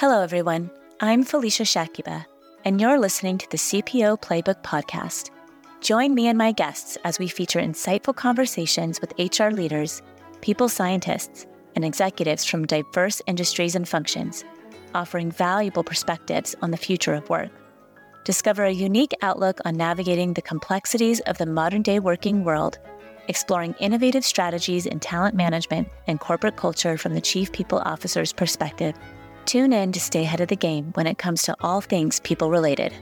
Hello, everyone. I'm Felicia Shakiba, and you're listening to the CPO Playbook Podcast. Join me and my guests as we feature insightful conversations with HR leaders, people scientists, and executives from diverse industries and functions, offering valuable perspectives on the future of work. Discover a unique outlook on navigating the complexities of the modern day working world, exploring innovative strategies in talent management and corporate culture from the Chief People Officer's perspective. Tune in to stay ahead of the game when it comes to all things people related.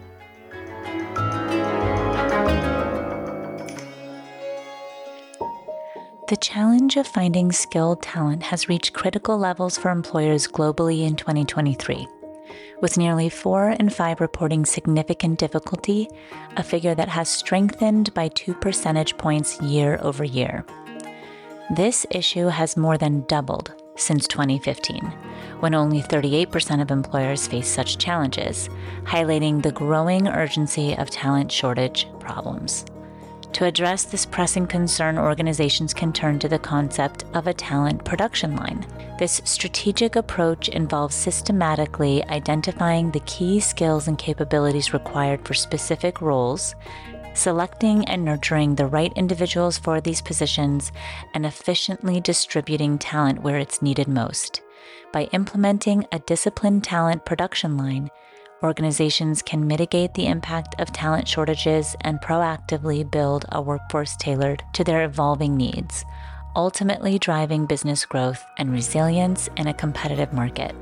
The challenge of finding skilled talent has reached critical levels for employers globally in 2023, with nearly four in five reporting significant difficulty, a figure that has strengthened by two percentage points year over year. This issue has more than doubled since 2015, when only 38% of employers face such challenges, highlighting the growing urgency of talent shortage problems. To address this pressing concern, organizations can turn to the concept of a talent production line. This strategic approach involves systematically identifying the key skills and capabilities required for specific roles, selecting and nurturing the right individuals for these positions, and efficiently distributing talent where it's needed most. By implementing a disciplined talent production line, organizations can mitigate the impact of talent shortages and proactively build a workforce tailored to their evolving needs, ultimately driving business growth and resilience in a competitive market.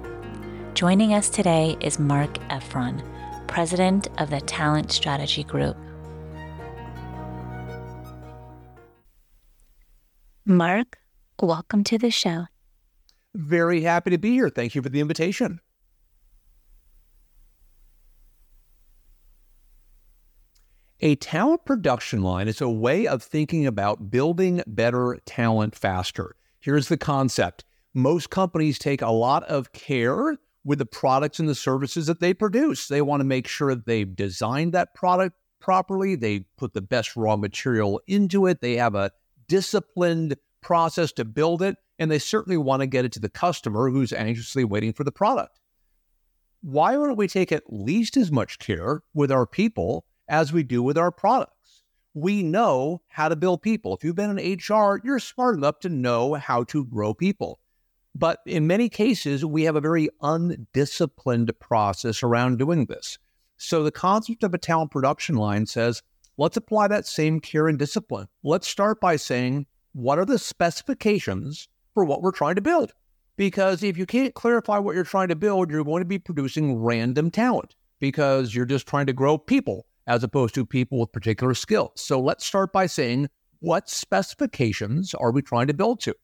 Joining us today is Marc Effron, President of the Talent Strategy Group. Mark, welcome to the show. Very happy to be here. Thank you for the invitation. A talent production line is a way of thinking about building better talent faster. Here's the concept most companies take a lot of care with the products and the services that they produce. They want to make sure they've designed that product properly, they put the best raw material into it, they have a disciplined process to build it, and they certainly want to get it to the customer who's anxiously waiting for the product. Why don't we take at least as much care with our people as we do with our products. We know how to build people. If you've been in HR, you're smart enough to know how to grow people. But in many cases, we have a very undisciplined process around doing this. So the concept of a talent production line says, let's apply that same care and discipline. Let's start by saying, what are the specifications for what we're trying to build? Because if you can't clarify what you're trying to build, you're going to be producing random talent because you're just trying to grow people as opposed to people with particular skills. So let's start by saying what specifications are we trying to build to?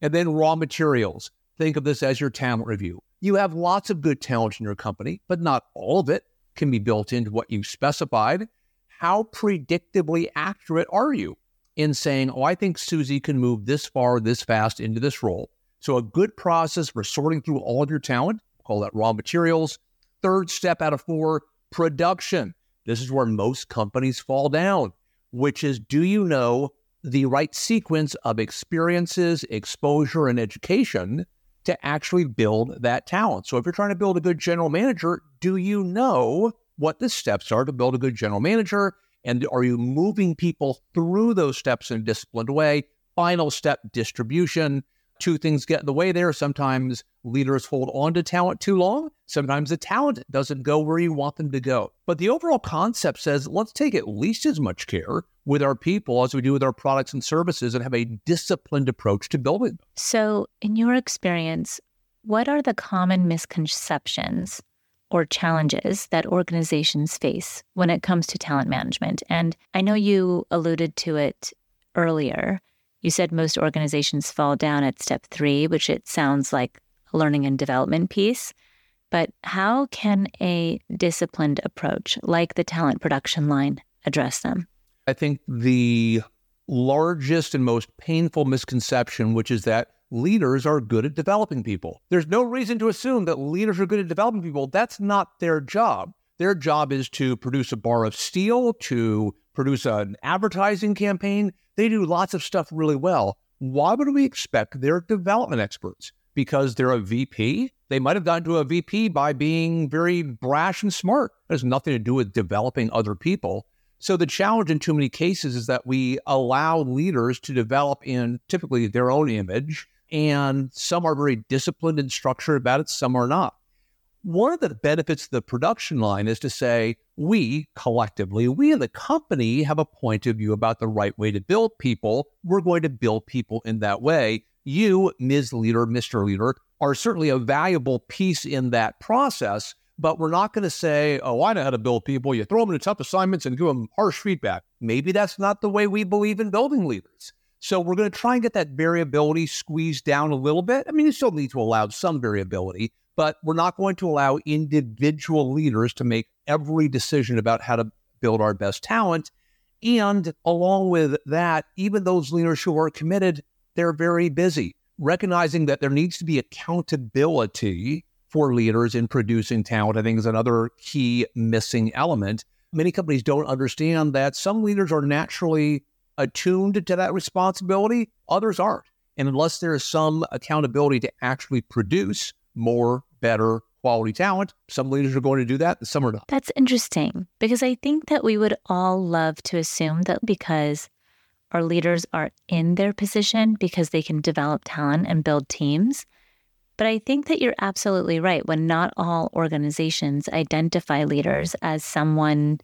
And then raw materials. Think of this as your talent review. You have lots of good talent in your company, but not all of it can be built into what you've specified. How predictably accurate are you in saying, oh, I think Susie can move this far, this fast into this role? So, a good process for sorting through all of your talent, call that raw materials. Third step out of four, production. This is where most companies fall down, which is do you know the right sequence of experiences, exposure, and education to actually build that talent? So if you're trying to build a good general manager, do you know what the steps are to build a good general manager? And are you moving people through those steps in a disciplined way? Final step distribution two things get in the way there. Sometimes leaders hold on to talent too long. Sometimes the talent doesn't go where you want them to go. But the overall concept says let's take at least as much care with our people as we do with our products and services and have a disciplined approach to building. So, in your experience, what are the common misconceptions or challenges that organizations face when it comes to talent management? And I know you alluded to it earlier you said most organizations fall down at step three, which it sounds like a learning and development piece. But how can a disciplined approach like the talent production line address them? I think the largest and most painful misconception, which is that leaders are good at developing people. There's no reason to assume that leaders are good at developing people. That's not their job. Their job is to produce a bar of steel, to produce an advertising campaign. They do lots of stuff really well. Why would we expect they're development experts? because they're a VP. They might have gotten to a VP by being very brash and smart. It has nothing to do with developing other people. So the challenge in too many cases is that we allow leaders to develop in typically their own image, and some are very disciplined and structured about it, some are not. One of the benefits of the production line is to say, we collectively, we in the company have a point of view about the right way to build people. We're going to build people in that way. You, Ms. Leader, Mr. Leader, are certainly a valuable piece in that process, but we're not going to say, oh, I know how to build people. You throw them into tough assignments and give them harsh feedback. Maybe that's not the way we believe in building leaders. So we're going to try and get that variability squeezed down a little bit. I mean, you still need to allow some variability, but we're not going to allow individual leaders to make every decision about how to build our best talent. And along with that, even those leaders who are committed, they're very busy. Recognizing that there needs to be accountability for leaders in producing talent, I think is another key missing element. Many companies don't understand that some leaders are naturally attuned to that responsibility, others aren't. And unless there is some accountability to actually produce, more, better quality talent. Some leaders are going to do that, some are not. That's interesting because I think that we would all love to assume that because our leaders are in their position because they can develop talent and build teams. But I think that you're absolutely right when not all organizations identify leaders as someone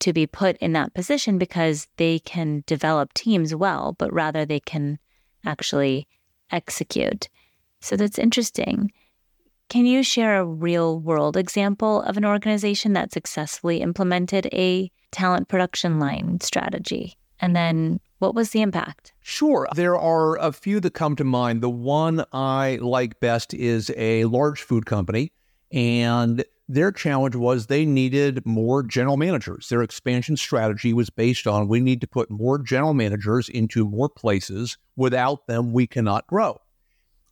to be put in that position because they can develop teams well, but rather they can actually execute. So that's interesting. Can you share a real world example of an organization that successfully implemented a talent production line strategy? And then what was the impact? Sure. There are a few that come to mind. The one I like best is a large food company, and their challenge was they needed more general managers. Their expansion strategy was based on we need to put more general managers into more places. Without them, we cannot grow.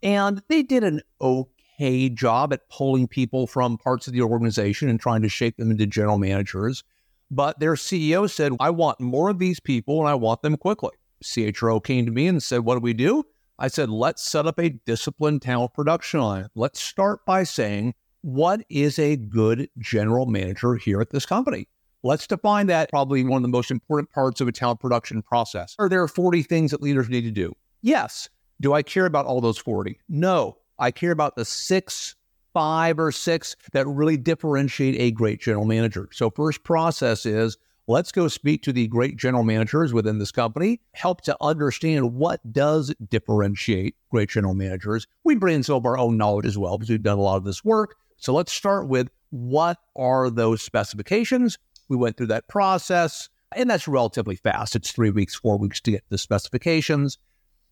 And they did an okay job at pulling people from parts of the organization and trying to shape them into general managers. But their CEO said, I want more of these people and I want them quickly. CHRO came to me and said, What do we do? I said, Let's set up a disciplined talent production line. Let's start by saying, What is a good general manager here at this company? Let's define that probably one of the most important parts of a talent production process. Are there 40 things that leaders need to do? Yes. Do I care about all those 40? No. I care about the six, five, or six that really differentiate a great general manager. So, first process is let's go speak to the great general managers within this company, help to understand what does differentiate great general managers. We bring in some of our own knowledge as well because we've done a lot of this work. So let's start with what are those specifications? We went through that process, and that's relatively fast. It's three weeks, four weeks to get the specifications.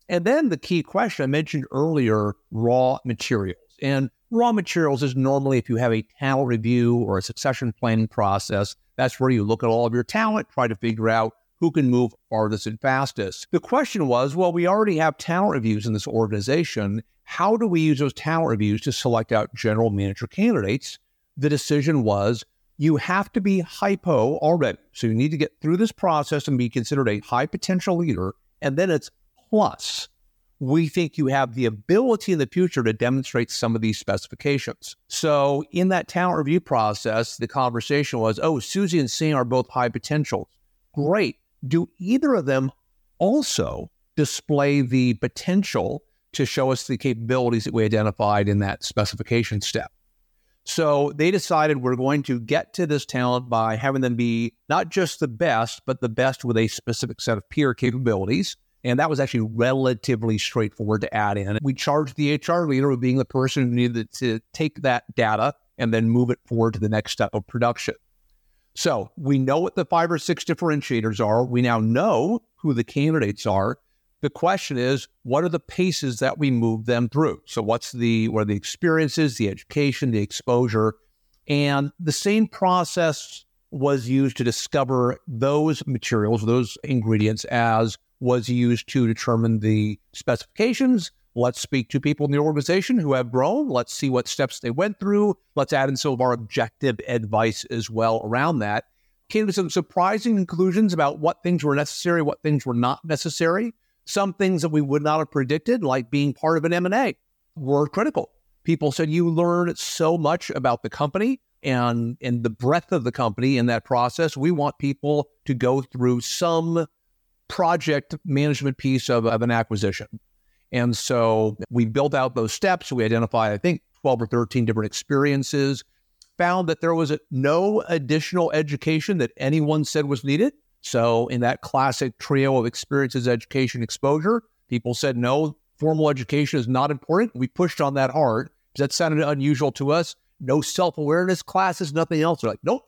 And then the key question I mentioned earlier raw materials. And raw materials is normally if you have a talent review or a succession planning process, that's where you look at all of your talent, try to figure out who can move farthest and fastest. The question was well, we already have talent reviews in this organization. How do we use those talent reviews to select out general manager candidates? The decision was you have to be hypo already. So you need to get through this process and be considered a high potential leader. And then it's Plus, we think you have the ability in the future to demonstrate some of these specifications. So, in that talent review process, the conversation was oh, Susie and Sam are both high potentials. Great. Do either of them also display the potential to show us the capabilities that we identified in that specification step? So they decided we're going to get to this talent by having them be not just the best, but the best with a specific set of peer capabilities. And that was actually relatively straightforward to add in. We charged the HR leader with being the person who needed to take that data and then move it forward to the next step of production. So we know what the five or six differentiators are. We now know who the candidates are. The question is, what are the paces that we move them through? So what's the what are the experiences, the education, the exposure? And the same process was used to discover those materials, those ingredients as was used to determine the specifications. Let's speak to people in the organization who have grown. Let's see what steps they went through. Let's add in some of our objective advice as well around that. Came to some surprising conclusions about what things were necessary, what things were not necessary. Some things that we would not have predicted, like being part of an M&A. were critical. People said you learn so much about the company and and the breadth of the company in that process. We want people to go through some project management piece of, of an acquisition. And so we built out those steps. We identified, I think, 12 or 13 different experiences, found that there was a, no additional education that anyone said was needed. So, in that classic trio of experiences, education, exposure, people said no, formal education is not important. We pushed on that hard because that sounded unusual to us. No self awareness classes, nothing else. They're like, nope.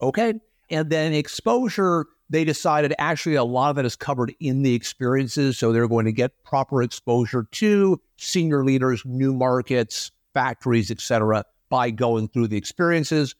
Okay. And then exposure, they decided actually a lot of it is covered in the experiences. So they're going to get proper exposure to senior leaders, new markets, factories, et cetera, by going through the experiences.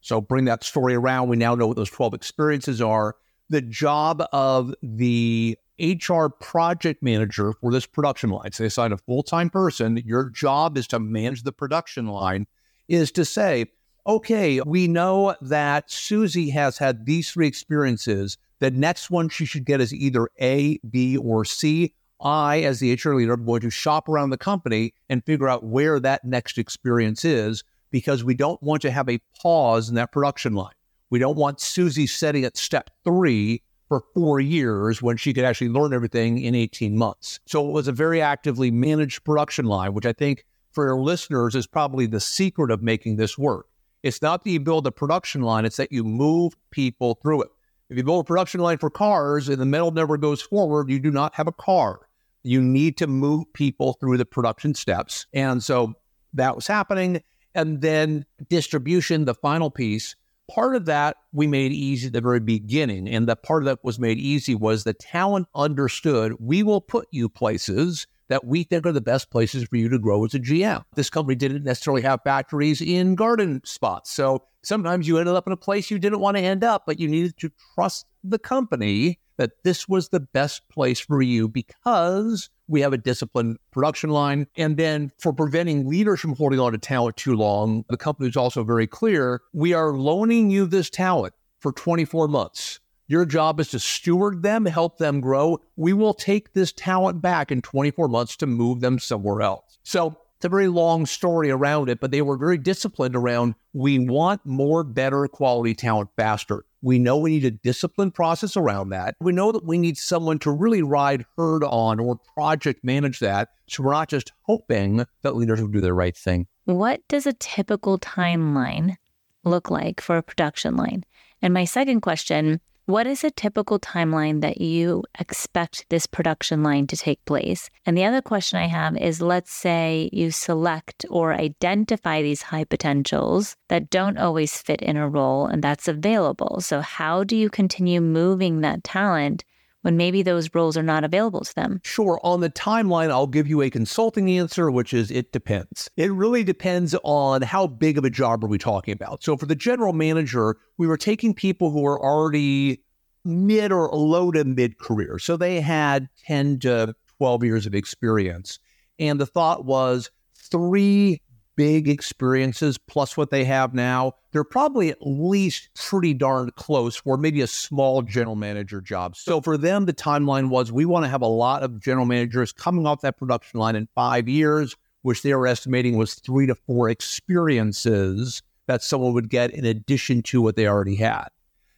So bring that story around. We now know what those 12 experiences are. The job of the HR project manager for this production line, so they assign a full time person, your job is to manage the production line, is to say, okay, we know that Susie has had these three experiences. The next one she should get is either A, B, or C. I, as the HR leader, am going to shop around the company and figure out where that next experience is because we don't want to have a pause in that production line. We don't want Susie setting at step three for four years when she could actually learn everything in 18 months. So it was a very actively managed production line, which I think for your listeners is probably the secret of making this work. It's not that you build a production line, it's that you move people through it. If you build a production line for cars and the metal never goes forward, you do not have a car. You need to move people through the production steps. And so that was happening. And then distribution, the final piece, part of that we made easy at the very beginning. And the part of that was made easy was the talent understood we will put you places that we think are the best places for you to grow as a GM. This company didn't necessarily have factories in garden spots. So sometimes you ended up in a place you didn't want to end up, but you needed to trust the company that this was the best place for you because we have a disciplined production line. And then for preventing leaders from holding on to talent too long, the company is also very clear we are loaning you this talent for 24 months. Your job is to steward them, help them grow. We will take this talent back in 24 months to move them somewhere else. So it's a very long story around it, but they were very disciplined around we want more, better quality talent faster. We know we need a disciplined process around that. We know that we need someone to really ride herd on or project manage that. So we're not just hoping that leaders will do the right thing. What does a typical timeline look like for a production line? And my second question what is a typical timeline that you expect this production line to take place? And the other question I have is let's say you select or identify these high potentials that don't always fit in a role and that's available. So, how do you continue moving that talent? When maybe those roles are not available to them? Sure. On the timeline, I'll give you a consulting answer, which is it depends. It really depends on how big of a job are we talking about. So for the general manager, we were taking people who were already mid or low to mid career. So they had 10 to 12 years of experience. And the thought was three big experiences plus what they have now, they're probably at least pretty darn close for maybe a small general manager job. So for them, the timeline was we want to have a lot of general managers coming off that production line in five years, which they were estimating was three to four experiences that someone would get in addition to what they already had.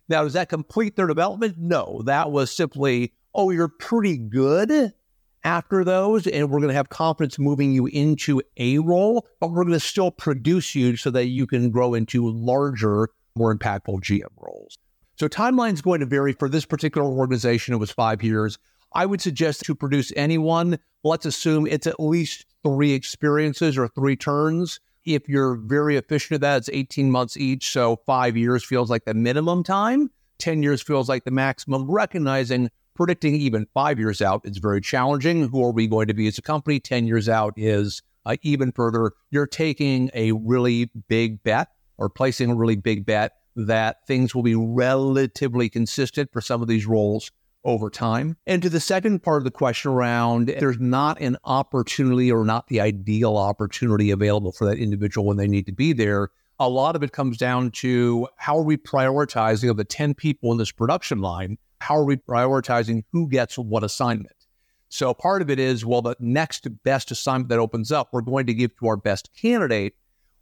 Now, does that complete their development? No, that was simply, oh, you're pretty good after those, and we're going to have confidence moving you into a role, but we're going to still produce you so that you can grow into larger, more impactful GM roles. So timeline's going to vary for this particular organization. It was five years. I would suggest to produce anyone, let's assume it's at least three experiences or three turns. If you're very efficient at that, it's 18 months each. So five years feels like the minimum time. 10 years feels like the maximum, recognizing predicting even five years out is very challenging. Who are we going to be as a company? 10 years out is uh, even further. You're taking a really big bet or placing a really big bet that things will be relatively consistent for some of these roles over time. And to the second part of the question around there's not an opportunity or not the ideal opportunity available for that individual when they need to be there. A lot of it comes down to how are we prioritizing of the 10 people in this production line? How are we prioritizing who gets what assignment? So part of it is, well, the next best assignment that opens up, we're going to give to our best candidate.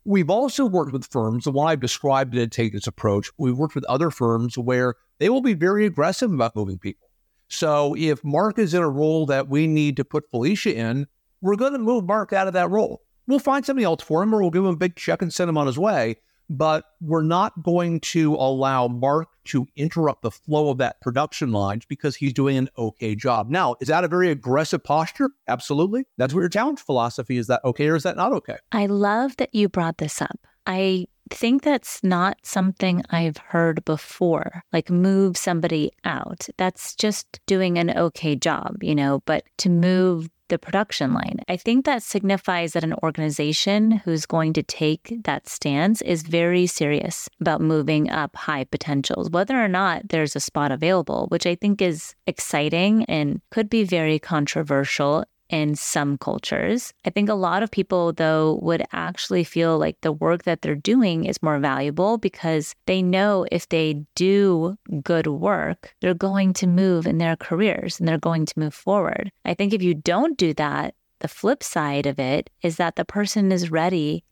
We've also worked with firms, the one I've described to take this approach. We've worked with other firms where they will be very aggressive about moving people. So if Marc is in a role that we need to put Felicia in, we're going to move Marc out of that role. We'll find somebody else for him or we'll give him a big check and send him on his way but we're not going to allow Marc to interrupt the flow of that production lines because he's doing an okay job. Now, is that a very aggressive posture? Absolutely. That's what your talent philosophy is that okay or is that not okay? I love that you brought this up. I think that's not something I've heard before, like move somebody out. That's just doing an okay job, you know, but to move the production line. I think that signifies that an organization who's going to take that stance is very serious about moving up high potentials, whether or not there's a spot available, which I think is exciting and could be very controversial in some cultures. I think a lot of people, though, would actually feel like the work that they're doing is more valuable because they know if they do good work, they're going to move in their careers and they're going to move forward. I think if you don't do that, the flip side of it is that the person is ready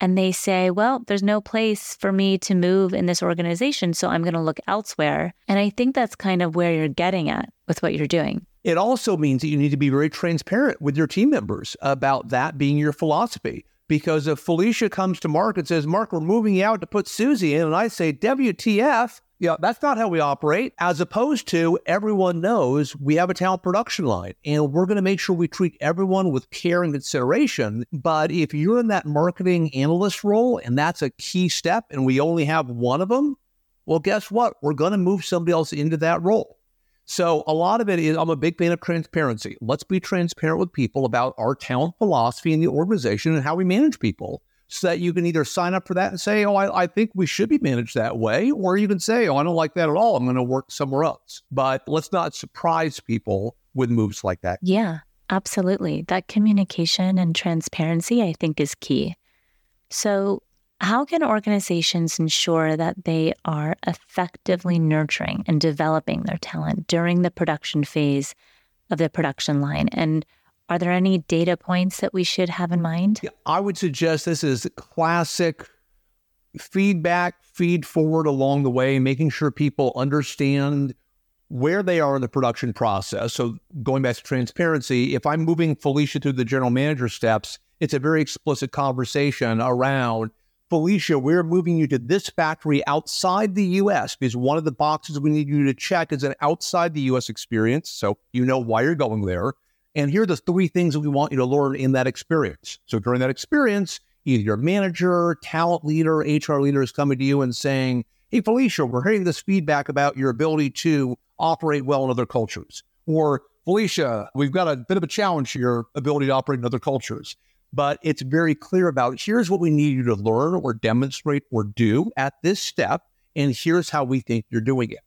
and they say, well, there's no place for me to move in this organization, so I'm going to look elsewhere. And I think that's kind of where you're getting at with what you're doing. It also means that you need to be very transparent with your team members about that being your philosophy. Because if Felicia comes to Marc and says, Marc, we're moving you out to put Susie in, and I say, WTF, yeah, that's not how we operate. As opposed to everyone knows we have a talent production line and we're going to make sure we treat everyone with care and consideration. But if you're in that marketing analyst role and that's a key step and we only have one of them, well, guess what? We're going to move somebody else into that role. So a lot of it is I'm a big fan of transparency. Let's be transparent with people about our talent philosophy in the organization and how we manage people so that you can either sign up for that and say, oh, I, I think we should be managed that way, or you can say, oh, I don't like that at all. I'm going to work somewhere else. But let's not surprise people with moves like that. Yeah, absolutely. That communication and transparency, I think, is key. So how can organizations ensure that they are effectively nurturing and developing their talent during the production phase of the production line? And are there any data points that we should have in mind? Yeah, I would suggest this is classic feedback, feed forward along the way, making sure people understand where they are in the production process. So, going back to transparency, if I'm moving Felicia through the general manager steps, it's a very explicit conversation around Felicia, we're moving you to this factory outside the US because one of the boxes we need you to check is an outside the US experience. So you know why you're going there. And here are the three things that we want you to learn in that experience. So during that experience, either your manager, talent leader, HR leader is coming to you and saying, Hey, Felicia, we're hearing this feedback about your ability to operate well in other cultures. Or, Felicia, we've got a bit of a challenge to your ability to operate in other cultures but it's very clear about here's what we need you to learn or demonstrate or do at this step, and here's how we think you're doing it.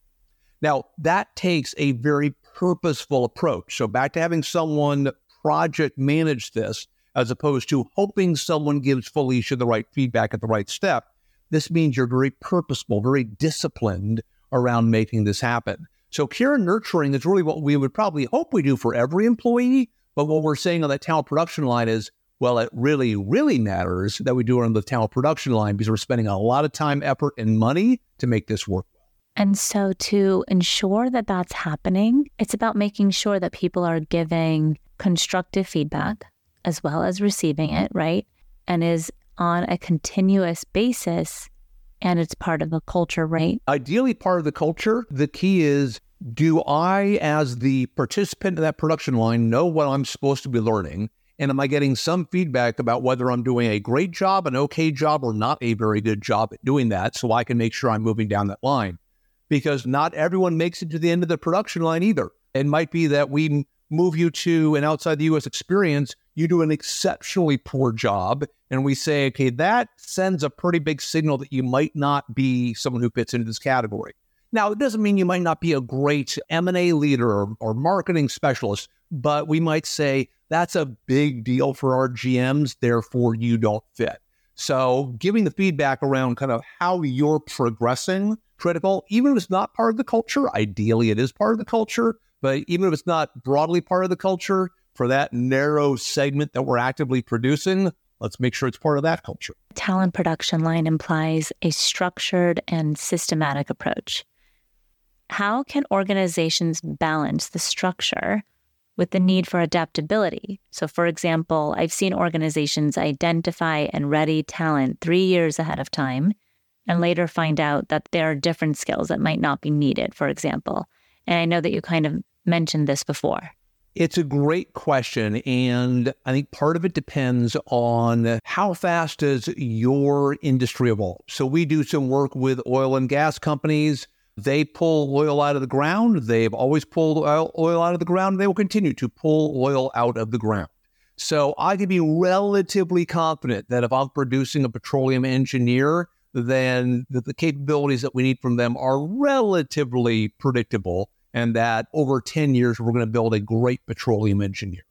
Now, that takes a very purposeful approach. So, back to having someone project manage this as opposed to hoping someone gives Felicia the right feedback at the right step. This means you're very purposeful, very disciplined around making this happen. So, care and nurturing is really what we would probably hope we do for every employee. But what we're saying on that talent production line is well, it really, really matters that we do it on the talent production line because we're spending a lot of time, effort, and money to make this work. And so, to ensure that that's happening, it's about making sure that people are giving constructive feedback as well as receiving it, right? And is on a continuous basis and it's part of the culture, right? Ideally, part of the culture. The key is do I, as the participant in that production line, know what I'm supposed to be learning? And am I getting some feedback about whether I'm doing a great job, an okay job, or not a very good job at doing that so I can make sure I'm moving down that line? Because not everyone makes it to the end of the production line either. It might be that we move you to an outside the US experience, you do an exceptionally poor job, and we say, okay, that sends a pretty big signal that you might not be someone who fits into this category. Now, it doesn't mean you might not be a great M&A leader or, or marketing specialist, but we might say that's a big deal for our GMs, therefore you don't fit. So giving the feedback around kind of how you're progressing critical, even if it's not part of the culture, ideally it is part of the culture, But even if it's not broadly part of the culture, for that narrow segment that we're actively producing, let's make sure it's part of that culture. Talent production line implies a structured and systematic approach. How can organizations balance the structure with the need for adaptability? So, for example, I've seen organizations identify and ready talent three years ahead of time and later find out that there are different skills that might not be needed, for example. And I know that you kind of mentioned this before. It's a great question. And I think part of it depends on how fast does your industry evolve. So we do some work with oil and gas companies. They pull oil out of the ground. They've always pulled oil out of the ground. They will continue to pull oil out of the ground. So I can be relatively confident that if I'm producing a petroleum engineer, then the, the capabilities that we need from them are relatively predictable, and that over 10 years, we're going to build a great petroleum engineer.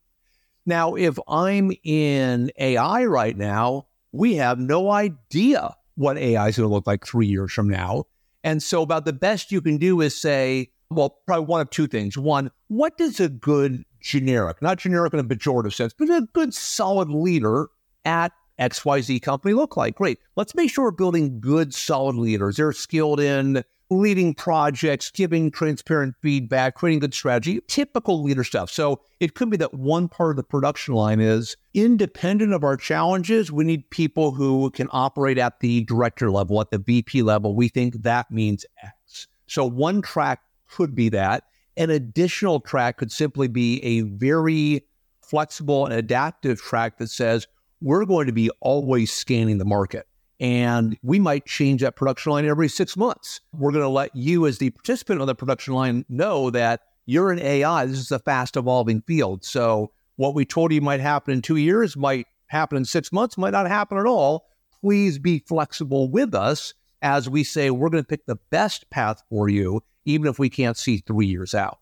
Now, if I'm in AI right now, we have no idea what AI is going to look like three years from now. And so, about the best you can do is say, well, probably one of two things. One, what does a good generic, not generic in a pejorative sense, but a good solid leader at XYZ company look like? Great. Let's make sure we're building good, solid leaders. They're skilled in leading projects, giving transparent feedback, creating good strategy, typical leader stuff. So it could be that one part of the production line is independent of our challenges. We need people who can operate at the director level, at the VP level. We think that means X. So one track could be that. An additional track could simply be a very flexible and adaptive track that says, we're going to be always scanning the market. And we might change that production line every six months. We're going to let you, as the participant on the production line, know that you're an AI. This is a fast evolving field. So, what we told you might happen in two years might happen in six months, might not happen at all. Please be flexible with us as we say we're going to pick the best path for you, even if we can't see three years out.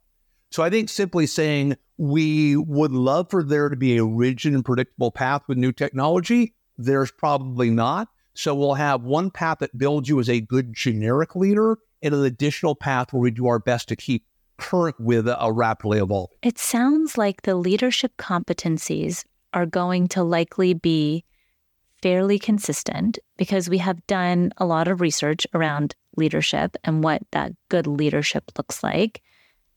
So I think simply saying we would love for there to be a rigid and predictable path with new technology, there's probably not. So we'll have one path that builds you as a good generic leader and an additional path where we do our best to keep current with a rapidly evolving. It sounds like the leadership competencies are going to likely be fairly consistent because we have done a lot of research around leadership and what that good leadership looks like.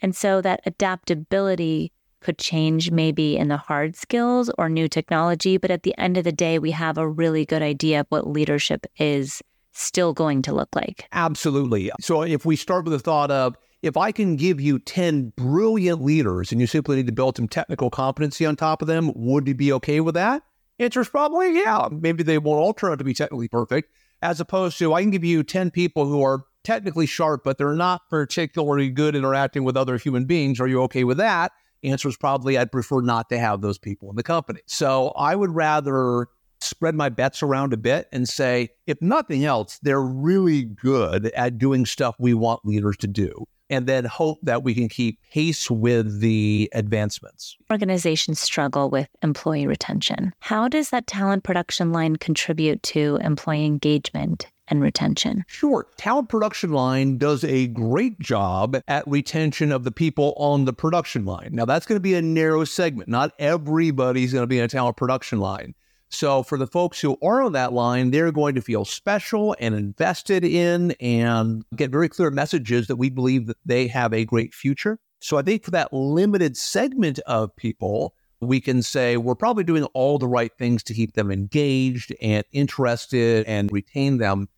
And so that adaptability could change maybe in the hard skills or new technology. But at the end of the day, we have a really good idea of what leadership is still going to look like. Absolutely. So if we start with the thought of, if I can give you 10 brilliant leaders and you simply need to build some technical competency on top of them, would you be okay with that? Answer is probably yeah. Maybe they won't all turn out to be technically perfect, as opposed to I can give you 10 people who are technically sharp, but they're not particularly good interacting with other human beings. Are you okay with that? Answer is probably I'd prefer not to have those people in the company. So I would rather spread my bets around a bit and say, if nothing else, they're really good at doing stuff we want leaders to do. And then hope that we can keep pace with the advancements. Organizations struggle with employee retention. How does that talent production line contribute to employee engagement and retention? Sure. Talent production line does a great job at retention of the people on the production line. Now, that's going to be a narrow segment. Not everybody's going to be in a talent production line. So, for the folks who are on that line, they're going to feel special and invested in and get very clear messages that we believe that they have a great future. So, I think for that limited segment of people, we can say we're probably doing all the right things to keep them engaged and interested and retain them.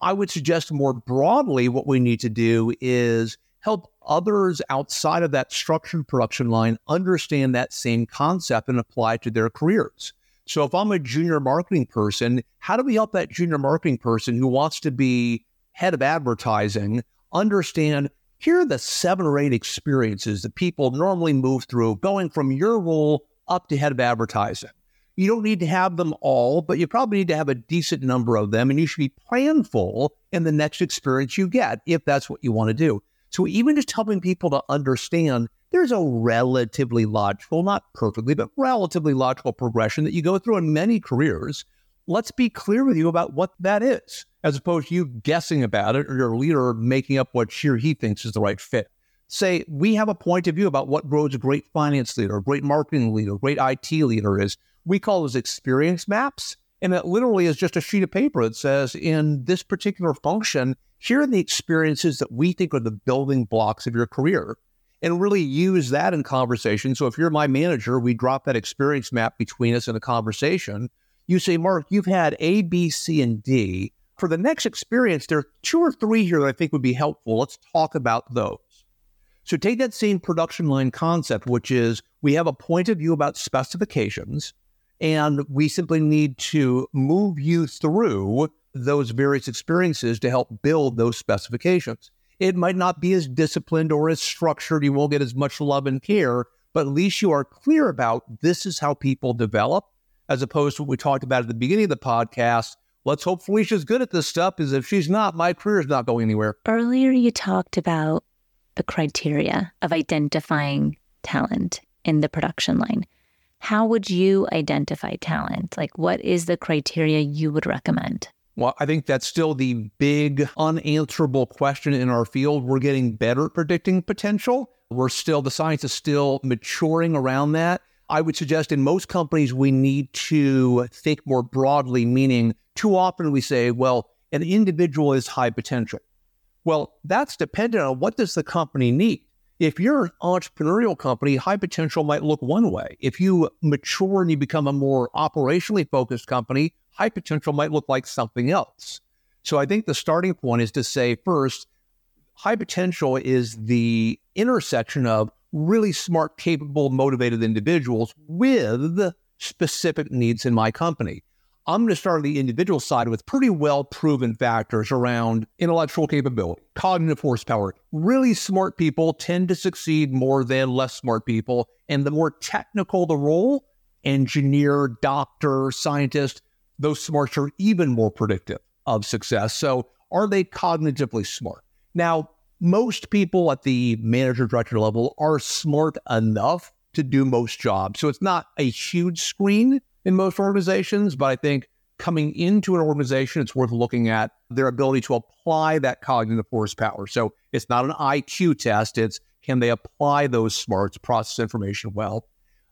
I would suggest more broadly what we need to do is help others outside of that structured production line understand that same concept and apply it to their careers. So if I'm a junior marketing person, how do we help that junior marketing person who wants to be head of advertising understand here are the seven or eight experiences that people normally move through going from your role up to head of advertising? You don't need to have them all, but you probably need to have a decent number of them, and you should be planful in the next experience you get if that's what you want to do. So, even just helping people to understand there's a relatively logical, not perfectly, but relatively logical progression that you go through in many careers. Let's be clear with you about what that is, as opposed to you guessing about it or your leader making up what she or he thinks is the right fit. say we have a point of view about what grows a great finance leader, a great marketing leader, a great IT leader is. We call those experience maps. And it literally is just a sheet of paper that says, in this particular function, here are the experiences that we think are the building blocks of your career. And really use that in conversation. So if you're my manager, we drop that experience map between us in a conversation. You say, Marc, you've had A, B, C, and D. For the next experience, there are two or three here that I think would be helpful. Let's talk about those. So take that same production line concept, which is we have a point of view about specifications, and we simply need to move you through those various experiences to help build those specifications. It might not be as disciplined or as structured. You won't get as much love and care, but at least you are clear about this is how people develop, as opposed to what we talked about at the beginning of the podcast. Let's hope Felicia's good at this stuff, because if she's not, my career is not going anywhere. Earlier, you talked about the criteria of identifying talent in the production line. How would you identify talent? Like, what is the criteria you would recommend? Well, I think that's still the big unanswerable question in our field. We're getting better at predicting potential. We're still, the science is still maturing around that. I would suggest in most companies, we need to think more broadly, meaning too often we say, well, an individual is high potential. Well, that's dependent on what does the company need. If you're an entrepreneurial company, high potential might look one way. If you mature and you become a more operationally focused company, high potential might look like something else. So I think the starting point is to say first, high potential is the intersection of really smart, capable, motivated individuals with specific needs in my company. I'm going to start on the individual side with pretty well proven factors around intellectual capability, cognitive horsepower. Really smart people tend to succeed more than less smart people. And the more technical the role, engineer, doctor, scientist, those smarts are even more predictive of success. So, are they cognitively smart? Now, most people at the manager director level are smart enough to do most jobs. So, it's not a huge screen in most organizations, but I think coming into an organization, it's worth looking at their ability to apply that cognitive horsepower. So it's not an IQ test, it's can they apply those smarts, process information well?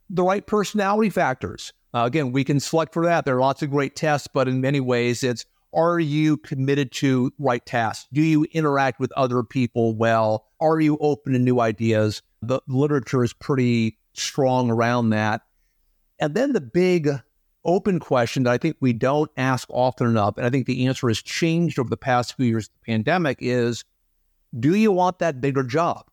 The right personality factors. Uh, again, we can select for that. There are lots of great tests, but in many ways, it's are you committed to right tasks? Do you interact with other people well? Are you open to new ideas? The literature is pretty strong around that. And then the big open question that I think we don't ask often enough, and I think the answer has changed over the past few years of the pandemic is do you want that bigger job?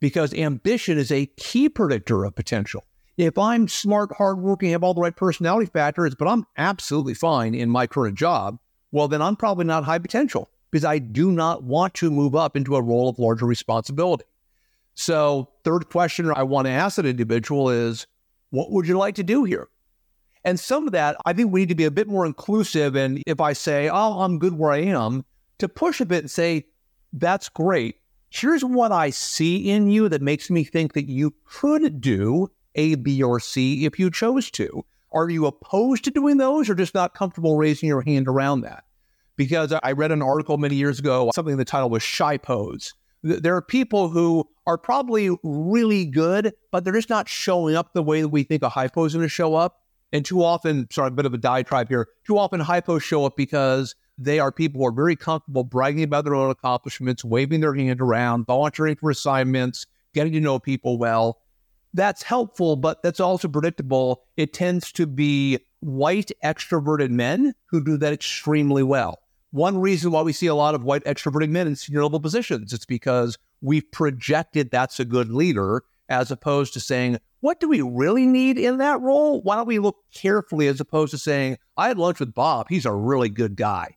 Because ambition is a key predictor of potential. If I'm smart, hardworking, have all the right personality factors, but I'm absolutely fine in my current job, well, then I'm probably not high potential because I do not want to move up into a role of larger responsibility. So, third question I want to ask an individual is what would you like to do here? And some of that, I think we need to be a bit more inclusive. And if I say, oh, I'm good where I am, to push a bit and say, that's great. Here's what I see in you that makes me think that you could do A, B, or C if you chose to. Are you opposed to doing those or just not comfortable raising your hand around that? Because I read an article many years ago, something the title was Shy Pose. There are people who are probably really good, but they're just not showing up the way that we think a hypo is going to show up. And too often, sorry, a bit of a diatribe here, too often hypos show up because they are people who are very comfortable bragging about their own accomplishments, waving their hand around, volunteering for assignments, getting to know people well. That's helpful, but that's also predictable. It tends to be white extroverted men who do that extremely well. One reason why we see a lot of white extroverted men in senior level positions, it's because we've projected that's a good leader as opposed to saying, what do we really need in that role? Why don't we look carefully as opposed to saying, I had lunch with Bob. He's a really good guy.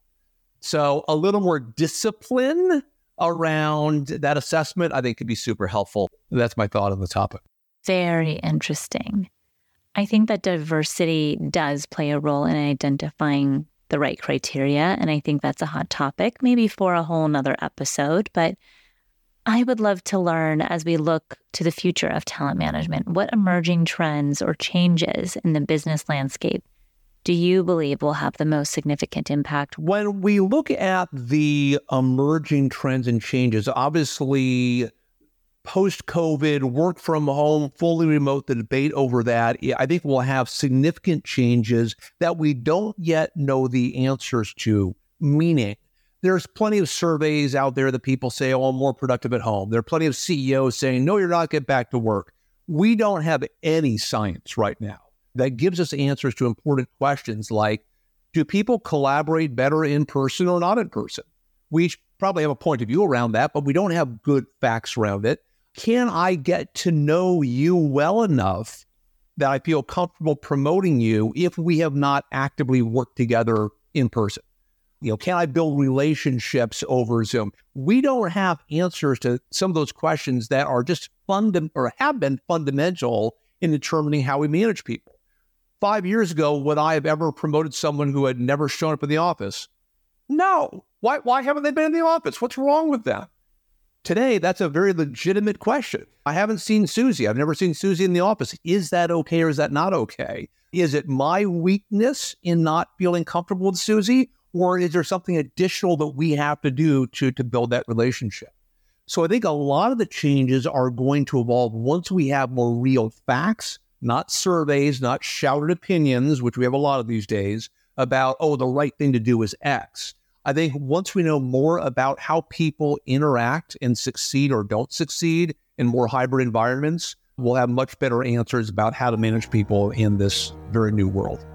So a little more discipline around that assessment, I think could be super helpful. That's my thought on the topic. Very interesting. I think that diversity does play a role in identifying the right criteria. And I think that's a hot topic, maybe for a whole nother episode. But I would love to learn as we look to the future of talent management, what emerging trends or changes in the business landscape do you believe will have the most significant impact? When we look at the emerging trends and changes, obviously post COVID, work from home, fully remote, the debate over that, I think will have significant changes that we don't yet know the answers to. Meaning, there's plenty of surveys out there that people say, oh, I'm more productive at home. There are plenty of CEOs saying, no, you're not, get back to work. We don't have any science right now that gives us answers to important questions like, do people collaborate better in person or not in person? We probably have a point of view around that, but we don't have good facts around it. Can I get to know you well enough that I feel comfortable promoting you if we have not actively worked together in person? You know, can I build relationships over Zoom? We don't have answers to some of those questions that are just fundamental or have been fundamental in determining how we manage people. Five years ago, would I have ever promoted someone who had never shown up in the office? No. Why, why haven't they been in the office? What's wrong with them? Today, that's a very legitimate question. I haven't seen Susie. I've never seen Susie in the office. Is that okay or is that not okay? Is it my weakness in not feeling comfortable with Susie? Or is there something additional that we have to do to, to build that relationship? So I think a lot of the changes are going to evolve once we have more real facts, not surveys, not shouted opinions, which we have a lot of these days, about, oh, the right thing to do is X. I think once we know more about how people interact and succeed or don't succeed in more hybrid environments, we'll have much better answers about how to manage people in this very new world.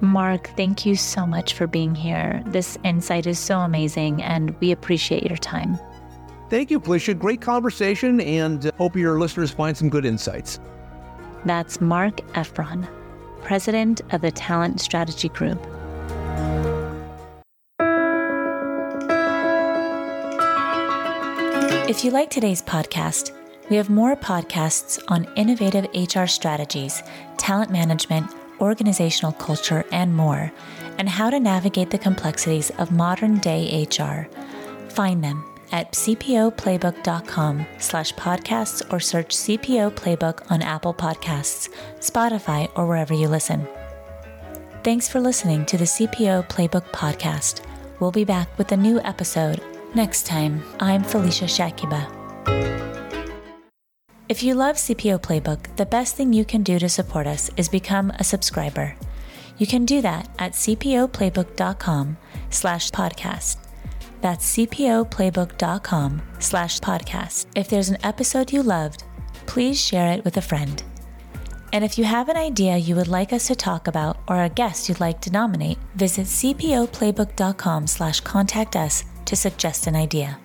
Marc, thank you so much for being here. This insight is so amazing, and we appreciate your time. Thank you, Felicia. Great conversation, and uh, hope your listeners find some good insights. That's Marc Effron, President of the Talent Strategy Group. If you like today's podcast, we have more podcasts on innovative HR strategies, talent management, organizational culture, and more, and how to navigate the complexities of modern day HR. Find them at cpoplaybook.com slash podcasts or search CPO Playbook on Apple Podcasts, Spotify, or wherever you listen. Thanks for listening to the CPO Playbook podcast. We'll be back with a new episode Next time, I'm Felicia Shakiba. If you love CPO Playbook, the best thing you can do to support us is become a subscriber. You can do that at cpoplaybook.com slash podcast. That's cpoplaybook.com slash podcast. If there's an episode you loved, please share it with a friend. And if you have an idea you would like us to talk about or a guest you'd like to nominate, visit cpoplaybook.com slash contact us to suggest an idea.